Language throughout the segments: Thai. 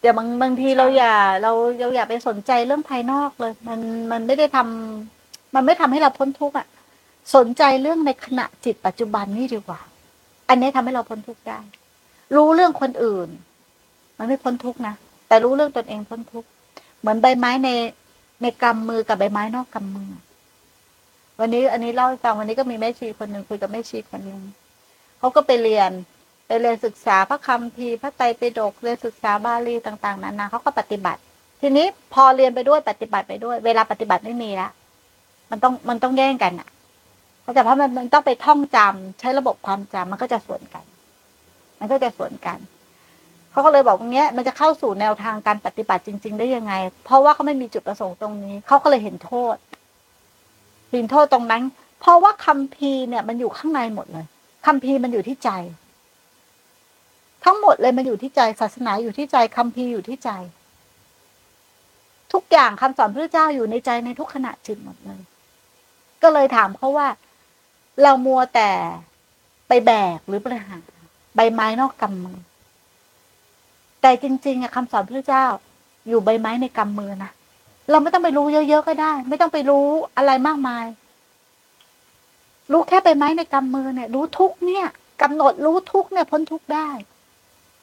เดี๋ยวบางบางทีเราอย่าเราเราอย่าไปสนใจเรื่องภายนอกเลย มันมันไม่ได้ทำมันไม่ทำให้เราพ้นทุกข์อะ สนใจเรื่องในขณะจิตปัจจุบันนี่ดีกว่า อันนี้ทำให้เราพ้นทุกข์ได้ รู้เรื่องคนอื่น มันไม่พ้นทุกข์นะแต่รู้เรื่องตนเองพ้นทุกข์เหมือนใบไม้ในในกำมือกับใบไม้นอกกำมือ วันนี้ อันนี้เล่าให้ฟังวันนี้ก็มีแม่ชีคนหนึ่งคุยกับแม่ชีคนหนึ่งเขาก็ไปเรียน ไปเรียนศึกษาพระคัมภีพระไตรปิฎกเรียนศึกษาบาลีต่างๆนานาเขาก็ปฏิบัติ ทีนี้พอเรียนไปด้วยปฏิบัติไปด้วย เวลาปฏิบัติไม่มีละมันต้องมันต้องแย่งกันอะเขาจะเพราะมันมันต้องไปท่องจำใช้ระบบความจำมันก็จะสวนกัน มันก็จะสวนกันเขาก็เลยบอกอย่างเงี้ย มันจะเข้าสู่แนวทางการปฏิบัติจริง ๆ ได้ยังไง เพราะว่าเขาไม่มีจุดประสงค์ตรงนี้เขาก็เลยเห็นโทษเห็นโทษตรงนั้น เพราะว่าคัมภีร์เนี่ย มันอยู่ข้างในหมดเลยคัมภีร์มันอยู่ที่ใจ ทั้งหมดเลยมันอยู่ที่ใจศาสนาอยู่ที่ใจคัมภีร์อยู่ที่ใจ ทุกอย่างคำสอนพระเจ้าอยู่ในใจในทุกขณะจิตหมดเลย ก็เลยถามเขาว่า เรามัวแต่ไปแบกหรือไปหารใบไม้นอกกำมือ แต่จริงๆอะคำสอนพระเจ้า อยู่ใบไม้ในกำมือนะเราไม่ต้องไปรู้เยอะๆก็ได้ ไม่ต้องไปรู้อะไรมากมาย รู้แค่ใบไม้ในกำมือเนี่ย รู้ทุกเนี่ยกำหนดรู้ทุกเนี่ยพ้นทุกได้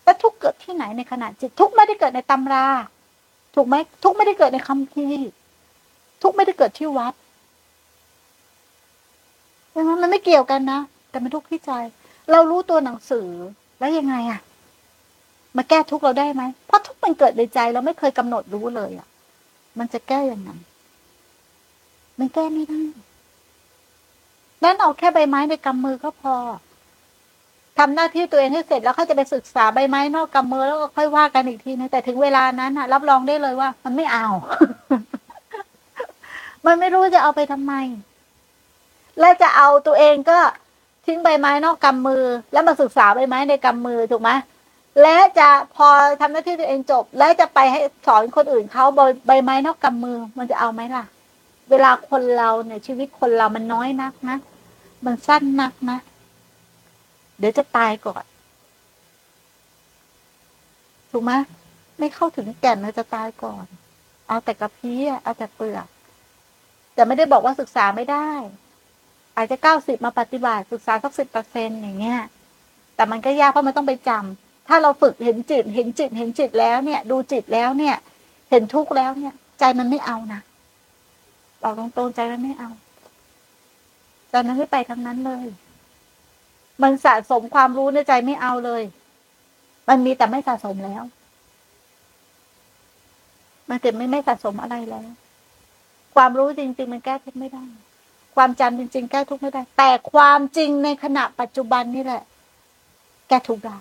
แล้วทุกเกิดที่ไหนในขณะจิต ทุกไม่ได้เกิดในตำรา ถูกไหมทุกไม่ได้เกิดในคำพีทุกไม่ได้เกิดที่วัดดังนั้นมันไม่เกี่ยวกันนะแต่มันทุกที่ใจ เรารู้ตัวหนังสือแล้วยังไงอะมาแก้ทุกเราได้ไหมเพราะทุกมันเกิดในใจเราไม่เคยกำหนดรู้เลยอะมันจะแก้ยังไงมันแก้ไม่ได้นั้นเอาแค่ใบไม้ในกำมือก็พอ ทำหน้าที่ตัวเองให้เสร็จแล้วเขาจะไปศึกษาใบไม้นอกกำมือแล้วก็ค่อยว่ากันอีกทีนะแต่ถึงเวลานั้นนะรับรองได้เลยว่า มันไม่เอา มันไม่รู้จะเอาไปทำไม แล้วจะเอาตัวเองก็ทิ้งใบไม้นอกกำมือ แล้วมาศึกษาใบไม้ในกำมือถูกไหมและจะพอทำหน้าที่ตัวเองจบ แล้วจะไปให้สอนคนอื่นเขาใบใบไม้นอกกำมือ มันจะเอาไหมล่ะ เวลาคนเราเนี่ยชีวิตคนเรามันน้อยนักนะมันสั้นนักนะ เดี๋ยวจะตายก่อน ถูกไหมไม่เข้าถึงแก่นเราจะตายก่อน เอาแต่กระพี้เอาแต่เปลือก แต่ไม่ได้บอกว่าศึกษาไม่ได้ อาจจะเก้าสิบมาปฏิบัติศึกษาสักสิบเปอร์เซ็นอย่างเงี้ย แต่มันก็ยากเพราะมันต้องไปจำถ้าเราฝึกเห็นจิต เห็นจิต เห็นจิตแล้วเนี่ย ดูจิตแล้วเนี่ย เห็นทุกข์แล้วเนี่ย ใจมันไม่เอานะบอกตรงๆใจมันไม่เอาใจมันไม่ไปทางนั้นเลย มันสะสมความรู้ในใจไม่เอาเลย มันมีแต่ไม่สะสมแล้ว มันจะไม่ไม่สะสมอะไรแล้ว ความรู้จริง ๆ มันแก้ทุกไม่ได้ ความจำจริง ๆ แก้ทุกไม่ได้ แต่ความจริงในขณะปัจจุบันนี่แหละ แก้ทุกได้